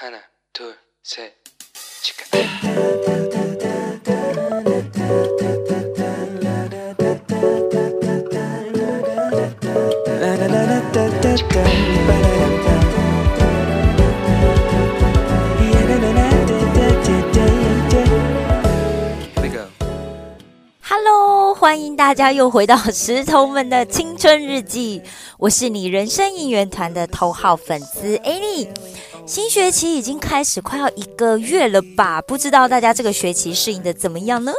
하나, 둘, 셋, 치카. Here we go. Hello，欢迎大家又回到石头们的青春日记，我是你人生应援团的头号粉丝 Annie。 新学期已经开始，快要一个月了吧？不知道大家这个学期适应的怎么样呢？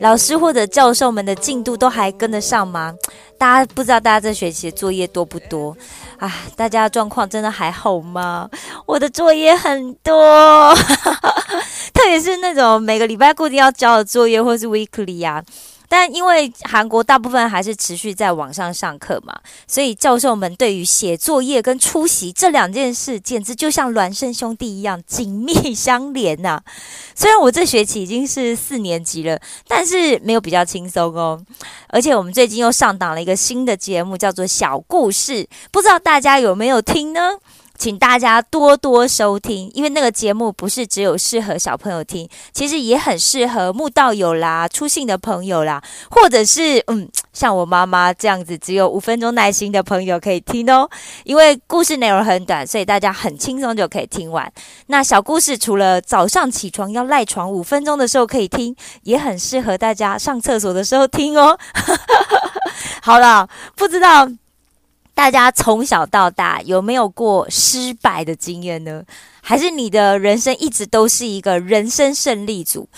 老师或者教授们的进度都还跟得上吗？大家不知道大家这学期的作业多不多啊？大家的状况真的还好吗？我的作业很多，特别是那种每个礼拜固定要交的作业，或是 weekly 啊。但因为韩国大部分还是持续在网上上课嘛，所以教授们对于写作业跟出席这两件事，简直就像孪生兄弟一样紧密相连呐、虽然我这学期已经是四年级了，但是没有比较轻松哦。而且我们最近又上档了一个新的节目，叫做《小故事》，不知道大家有没有听呢？请大家多多收听，因为那个节目不是只有适合小朋友听，其实也很适合木道友啦、出信的朋友啦，或者是嗯，像我妈妈这样子只有五分钟耐心的朋友可以听哦。因为故事内容很短，所以大家很轻松就可以听完。那小故事除了早上起床要赖床五分钟的时候可以听，也很适合大家上厕所的时候听哦。好了，不知道。大家从小到大有没有过失败的经验呢？还是你的人生一直都是一个人生胜利组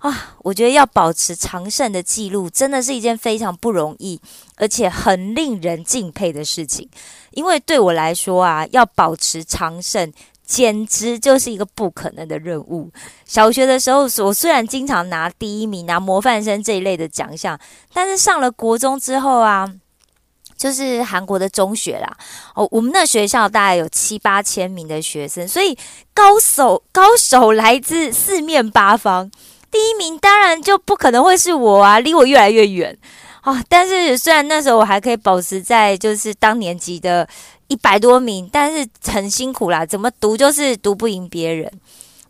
啊？我觉得要保持长胜的记录，真的是一件非常不容易，而且很令人敬佩的事情。因为对我来说啊，要保持长胜。简直就是一个不可能的任务。小学的时候，我虽然经常拿第一名、拿模范生这一类的奖项，但是上了国中之后啊，就是韩国的中学啦，哦，我们那学校大概有七八千名的学生，所以高手高手来自四面八方。第一名当然就不可能会是我啊，离我越来越远啊。但是虽然那时候我还可以保持在就是当年级的一百多名，但是很辛苦啦，怎么读就是读不赢别人。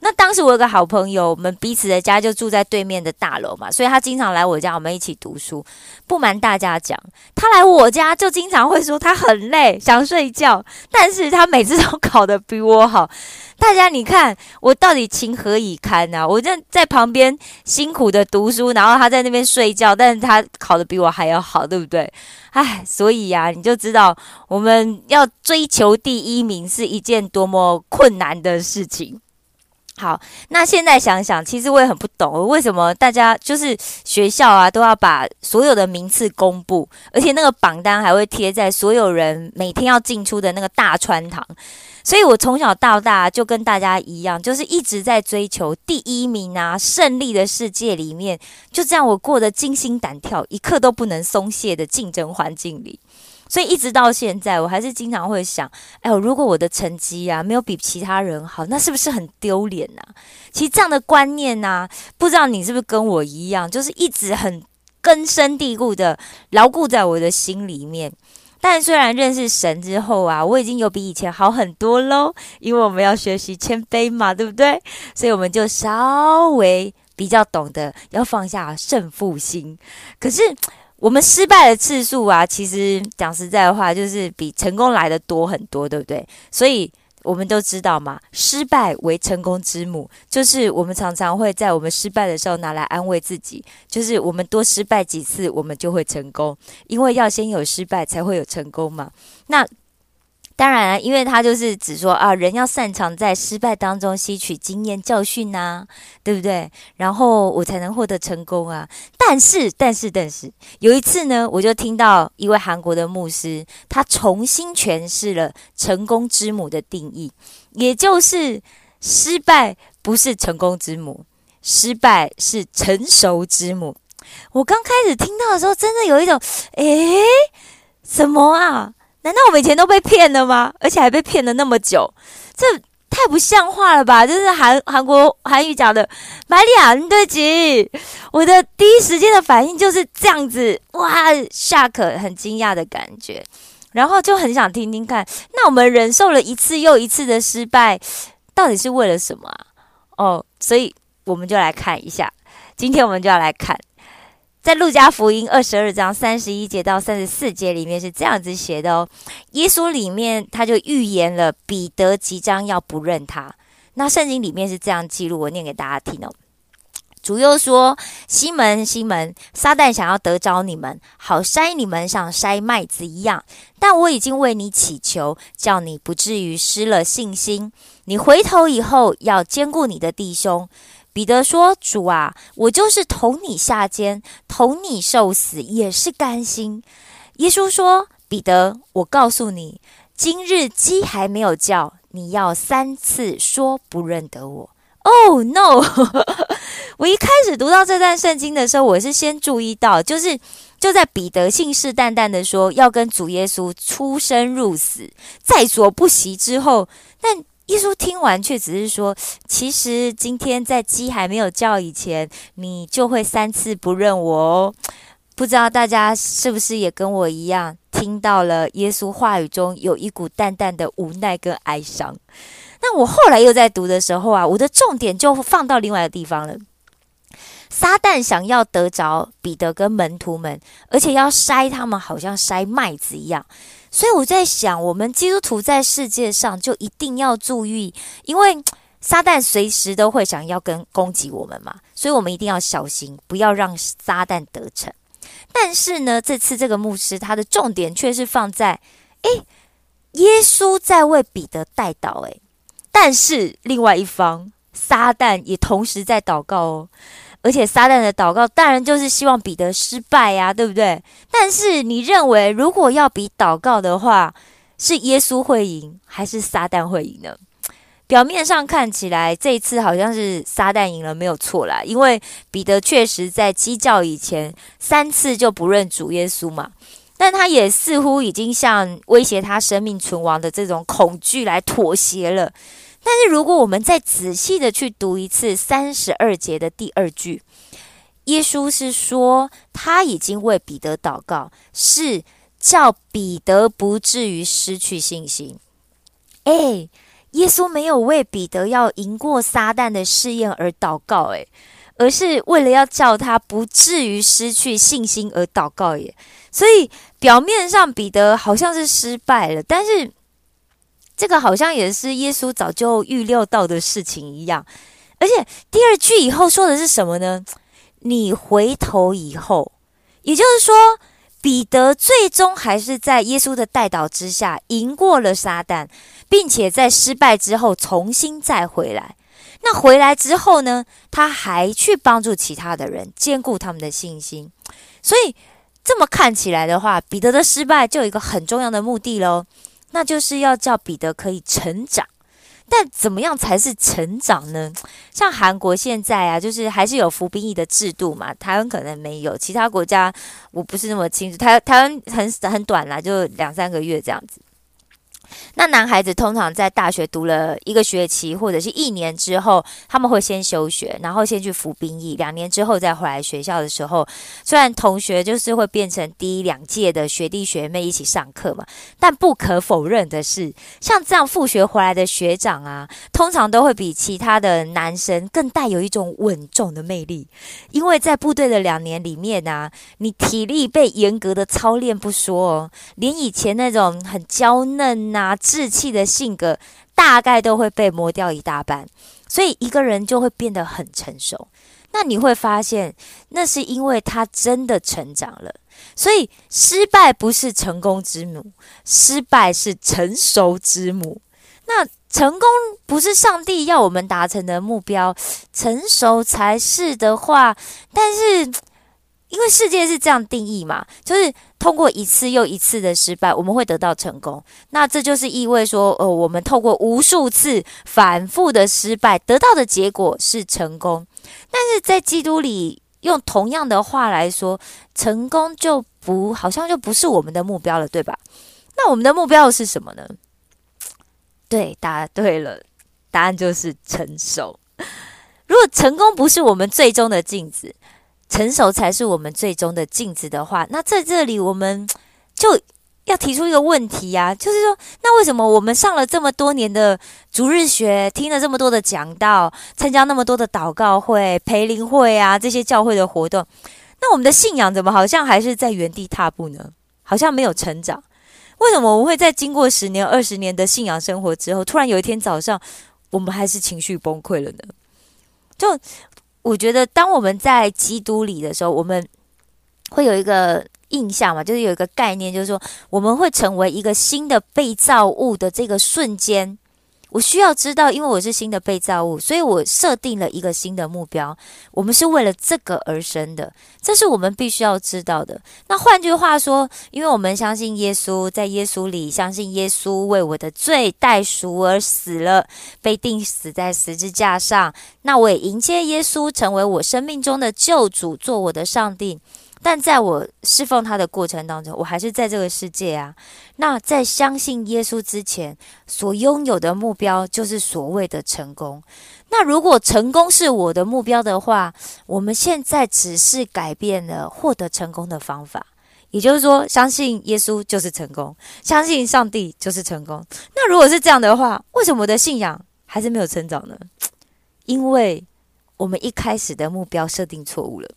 那当时我有个好朋友，我们彼此的家就住在对面的大楼嘛，所以他经常来我家，我们一起读书。不瞒大家讲，他来我家就经常会说他很累，想睡觉，但是他每次都考得比我好。大家你看我到底情何以堪啊？我正在旁边辛苦的读书，然后他在那边睡觉，但是他考得比我还要好，对不对？唉，所以呀、你就知道我们要追求第一名是一件多么困难的事情。好，那现在想想，其实我也很不懂，为什么大家就是学校啊都要把所有的名次公布，而且那个榜单还会贴在所有人每天要进出的那个大穿堂。所以我从小到大就跟大家一样，就是一直在追求第一名啊，胜利的世界里面，就这样我过得惊心胆跳，一刻都不能松懈的竞争环境里。所以一直到现在，我还是经常会想，哎呦，如果我的成绩啊没有比其他人好，那是不是很丢脸呐？其实这样的观念呐、不知道你是不是跟我一样，就是一直很根深蒂固的牢固在我的心里面。但虽然认识神之后啊，我已经有比以前好很多喽，因为我们要学习谦卑嘛，对不对？所以我们就稍微比较懂得要放下胜负心。可是我们失败的次数啊，其实讲实在的话，就是比成功来的多很多，对不对？所以我们都知道嘛，失败为成功之母，就是我们常常会在我们失败的时候拿来安慰自己，就是我们多失败几次，我们就会成功，因为要先有失败才会有成功嘛。那当然了，因为他就是只说啊，人要擅长在失败当中吸取经验教训呐、对不对？然后我才能获得成功啊。但是，但是，但是，有一次呢，我就听到一位韩国的牧师，他重新诠释了成功之母的定义，也就是失败不是成功之母，失败是成熟之母。我刚开始听到的时候，真的有一种，诶，什么啊？难道我们以前都被骗了吗？而且还被骗了那么久，这太不像话了吧？就是韩韩国韩语讲的“玛利亚，对不起”，我的第一时间的反应就是这样子，哇，shock，很惊讶的感觉，然后就很想听听看，那我们忍受了一次又一次的失败，到底是为了什么啊？哦，所以我们就来看一下，今天我们就要来看，在路加福音二十二章三十一节到三十四节里面是这样子写的哦。耶稣里面他就预言了彼得即将要不认他。那圣经里面是这样记录，我念给大家听哦。主又说：“西门，西门，撒旦想要得着你们，好筛你们，像筛麦子一样。但我已经为你祈求，叫你不至于失了信心。你回头以后，要兼顾你的弟兄。”彼得说：“主啊，我就是同你下监，同你受死，也是甘心。”耶稣说：“彼得，我告诉你，今日鸡还没有叫，你要三次说不认得我。” Oh no！我一开始读到这段圣经的时候，我是先注意到，就是就在彼得信誓旦旦的说要跟主耶稣出生入死，在所不惜之后，但耶稣听完却只是说，其实今天在鸡还没有叫以前，你就会三次不认我哦。不知道大家是不是也跟我一样，听到了耶稣话语中有一股淡淡的无奈跟哀伤。那我后来又在读的时候啊，我的重点就放到另外的地方了。撒旦想要得着彼得跟门徒们，而且要筛他们，好像筛麦子一样。所以我在想，我们基督徒在世界上就一定要注意，因为 撒旦随时都会想要跟攻击我们嘛，所以我们一定要小心，不要让撒旦得逞。但是呢，这次这个牧师他的重点却是放在，诶，耶稣在为彼得代祷，诶，但是另外一方撒旦也同时在祷告哦。而且撒旦的祷告当然就是希望彼得失败呀，对不对？但是你认为，如果要比祷告的话，是耶稣会赢还是撒旦会赢呢？表面上看起来，这一次好像是撒旦赢了，没有错啦。因为彼得确实在鸡叫以前三次就不认主耶稣嘛，但他也似乎已经向威胁他生命存亡的这种恐惧来妥协了。但是，如果我们再仔细的去读一次三十二节的第二句，耶稣是说他已经为彼得祷告，是叫彼得不至于失去信心。哎，耶稣没有为彼得要赢过撒旦的试验而祷告，哎，而是为了要叫他不至于失去信心而祷告耶。所以表面上彼得好像是失败了，但是。这个好像也是耶稣早就预料到的事情一样，而且第二句以后说的是什么呢？你回头以后，也就是说，彼得最终还是在耶稣的带导之下赢过了撒旦，并且在失败之后重新再回来。那回来之后呢？他还去帮助其他的人，兼顾他们的信心。所以这么看起来的话，彼得的失败就有一个很重要的目的喽。那就是要叫彼得可以成长，但怎么样才是成长呢？像韩国现在啊，就是还是有服兵役的制度嘛，台湾可能没有，其他国家我不是那么清楚。台台湾很很短啦，就两三个月这样子。那男孩子通常在大学读了一个学期或者是一年之后，他们会先休学，然后先去服兵役，两年之后再回来学校的时候，虽然同学就是会变成第一两届的学弟学妹一起上课嘛，但不可否认的是，像这样复学回来的学长啊，通常都会比其他的男生更带有一种稳重的魅力，因为在部队的两年里面啊，你体力被严格的操练不说哦，连以前那种很娇嫩呐。啊，稚气的性格大概都会被磨掉一大半，所以一个人就会变得很成熟。那你会发现，那是因为他真的成长了。所以失败不是成功之母，失败是成熟之母。那成功不是上帝要我们达成的目标，成熟才是的话，但是。因为世界是这样定义嘛，就是通过一次又一次的失败，我们会得到成功。那这就是意味说，呃，我们透过无数次反复的失败，得到的结果是成功。但是在基督里，用同样的话来说，成功就不好像就不是我们的目标了，对吧？那我们的目标是什么呢？对，答对了，答案就是成熟。如果成功不是我们最终的镜子。成熟才是我们最终的镜子的话，那在这里我们 就要提出一个问题呀，就是说，那为什么我们上了这么多年的逐日学，听了这么多的讲道，参加那么多的祷告会、培灵会啊这些教会的活动，那我们的信仰怎么好像还是在原地踏步呢？好像没有成长。为什么我会在经过十年、二十年的信仰生活之后，突然有一天早上，我们还是情绪崩溃了呢？就我觉得，当我们在基督里的时候，我们会有一个印象嘛，就是有一个概念，就是说我们会成为一个新的被造物的这个瞬间。我需要知道，因为我是新的被造物，所以我设定了一个新的目标。我们是为了这个而生的，这是我们必须要知道的。那换句话说，因为我们相信耶稣，在耶稣里相信耶稣为我的罪代赎而死了，被钉死在十字架上。那我也迎接耶稣成为我生命中的救主，做我的上帝。但在我侍奉他的过程当中，我还是在这个世界啊。那在相信耶稣之前，所拥有的目标就是所谓的成功。那如果成功是我的目标的话，我们现在只是改变了获得成功的方法。也就是说，相信耶稣就是成功，相信上帝就是成功。那如果是这样的话，为什么我的信仰还是没有成长呢？因为我们一开始的目标设定错误了。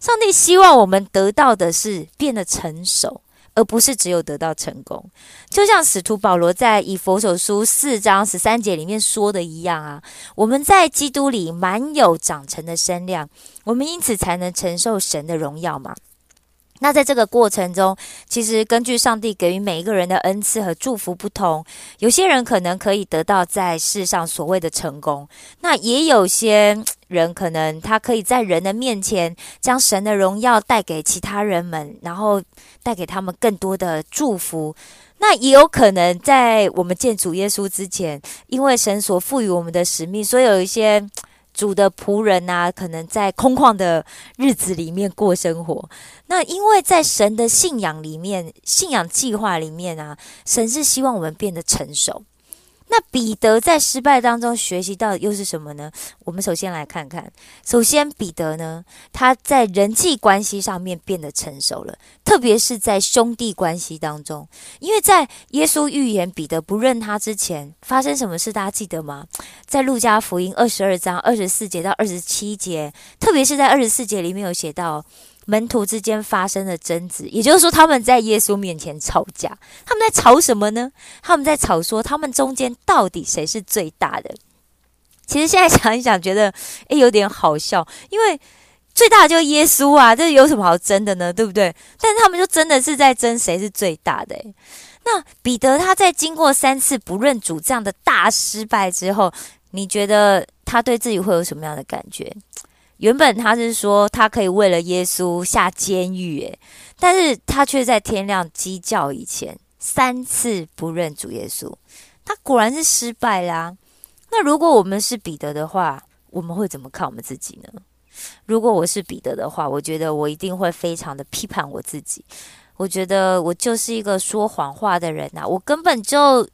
上帝希望我们得到的是变得成熟，而不是只有得到成功。就像使徒保罗在以佛所书四章十三节里面说的一样啊，我们在基督里满有长成的身量，我们因此才能承受神的荣耀嘛。那在这个过程中，其实根据上帝给予每一个人的恩赐和祝福不同，有些人可能可以得到在世上所谓的成功，那也有些人可能他可以在人的面前将神的荣耀带给其他人们，然后带给他们更多的祝福。那也有可能在我们见主耶稣之前，因为神所赋予我们的使命，所以有一些。主的仆人呐，可能在空旷的日子里面过生活。那因为在神的信仰里面、信仰计划里面啊，神是希望我们变得成熟。那彼得在失败当中学习到的又是什么呢？我们首先来看看。首先，彼得呢，他在人际关系上面变得成熟了，特别是在兄弟关系当中。因为在耶稣预言彼得不认他之前，发生什么事？大家记得吗？在路加福音二十二章二十四节到二十七节，特别是在二十四节里面有写到。门徒之间发生了争执，也就是说，他们在耶稣面前吵架。他们在吵什么呢？他们在吵说，他们中间到底谁是最大的？其实现在想一想，觉得诶有点好笑，因为最大的就是耶稣啊，这有什么好争的呢？对不对？但是他们就真的是在争谁是最大的。那彼得他在经过三次不认主这样的大失败之后，你觉得他对自己会有什么样的感觉？原本他是说他可以为了耶稣下监狱，诶，但是他却在天亮鸡叫以前三次不认主耶稣，他果然是失败啦。那如果我们是彼得的话，我们会怎么看我们自己呢？如果我是彼得的话，我觉得我一定会非常的批判我自己。我觉得我就是一个说谎话的人呐，我根本就。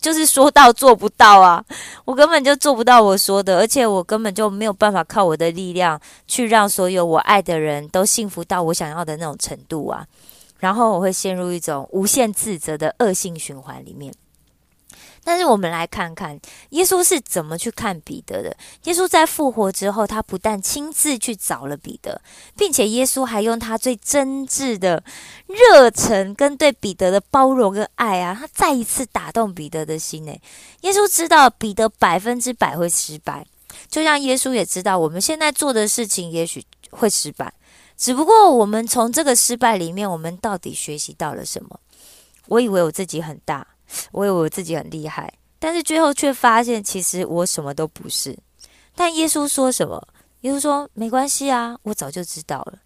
就是说到做不到啊！我根本就做不到我说的，而且我根本就没有办法靠我的力量去让所有我爱的人都幸福到我想要的那种程度啊！然后我会陷入一种无限自责的恶性循环里面。但是我们来看看耶稣是怎么去看彼得的。耶稣在复活之后，他不但亲自去找了彼得，并且耶稣还用他最真挚的热忱跟对彼得的包容跟爱啊，他再一次打动彼得的心。诶，耶稣知道彼得百分之百会失败，就像耶稣也知道我们现在做的事情也许会失败，只不过我们从这个失败里面，我们到底学习到了什么？我以为我自己很大。我以为我自己很厉害，但是最后却发现，其实我什么都不是。但耶稣说什么？耶稣说：“没关系啊，我早就知道了。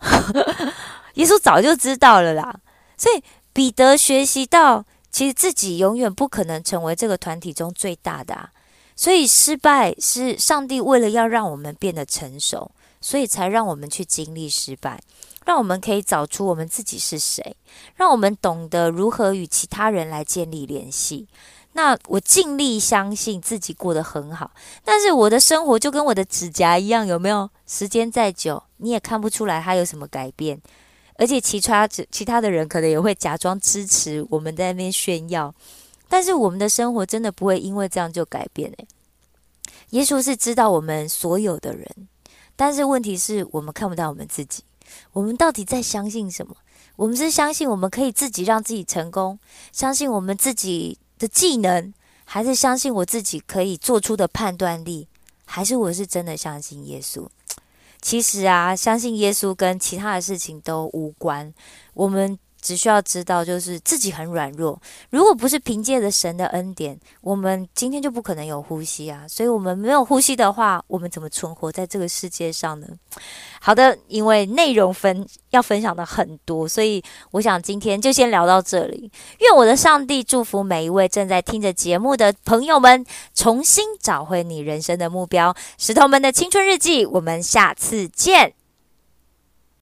”耶稣早就知道了啦。所以彼得学习到，其实自己永远不可能成为这个团体中最大的。啊。所以失败是上帝为了要让我们变得成熟，所以才让我们去经历失败。让我们可以找出我们自己是谁，让我们懂得如何与其他人来建立联系。那我尽力相信自己过得很好，但是我的生活就跟我的指甲一样，有没有？时间再久，你也看不出来它有什么改变。而且其他其他的人可能也会假装支持我们在那边炫耀，但是我们的生活真的不会因为这样就改变诶。耶稣是知道我们所有的人，但是问题是我们看不到我们自己。我们到底在相信什么？我们是相信我们可以自己让自己成功，相信我们自己的技能，还是相信我自己可以做出的判断力？还是我是真的相信耶稣？其实啊，相信耶稣跟其他的事情都无关。我们。只需要知道，就是自己很软弱。如果不是凭借着神的恩典，我们今天就不可能有呼吸啊！所以，我们没有呼吸的话，我们怎么存活在这个世界上呢？好的，因为内容分要分享的很多，所以我想今天就先聊到这里。愿我的上帝祝福每一位正在听着节目的朋友们，重新找回你人生的目标。石头们的青春日记，我们下次见。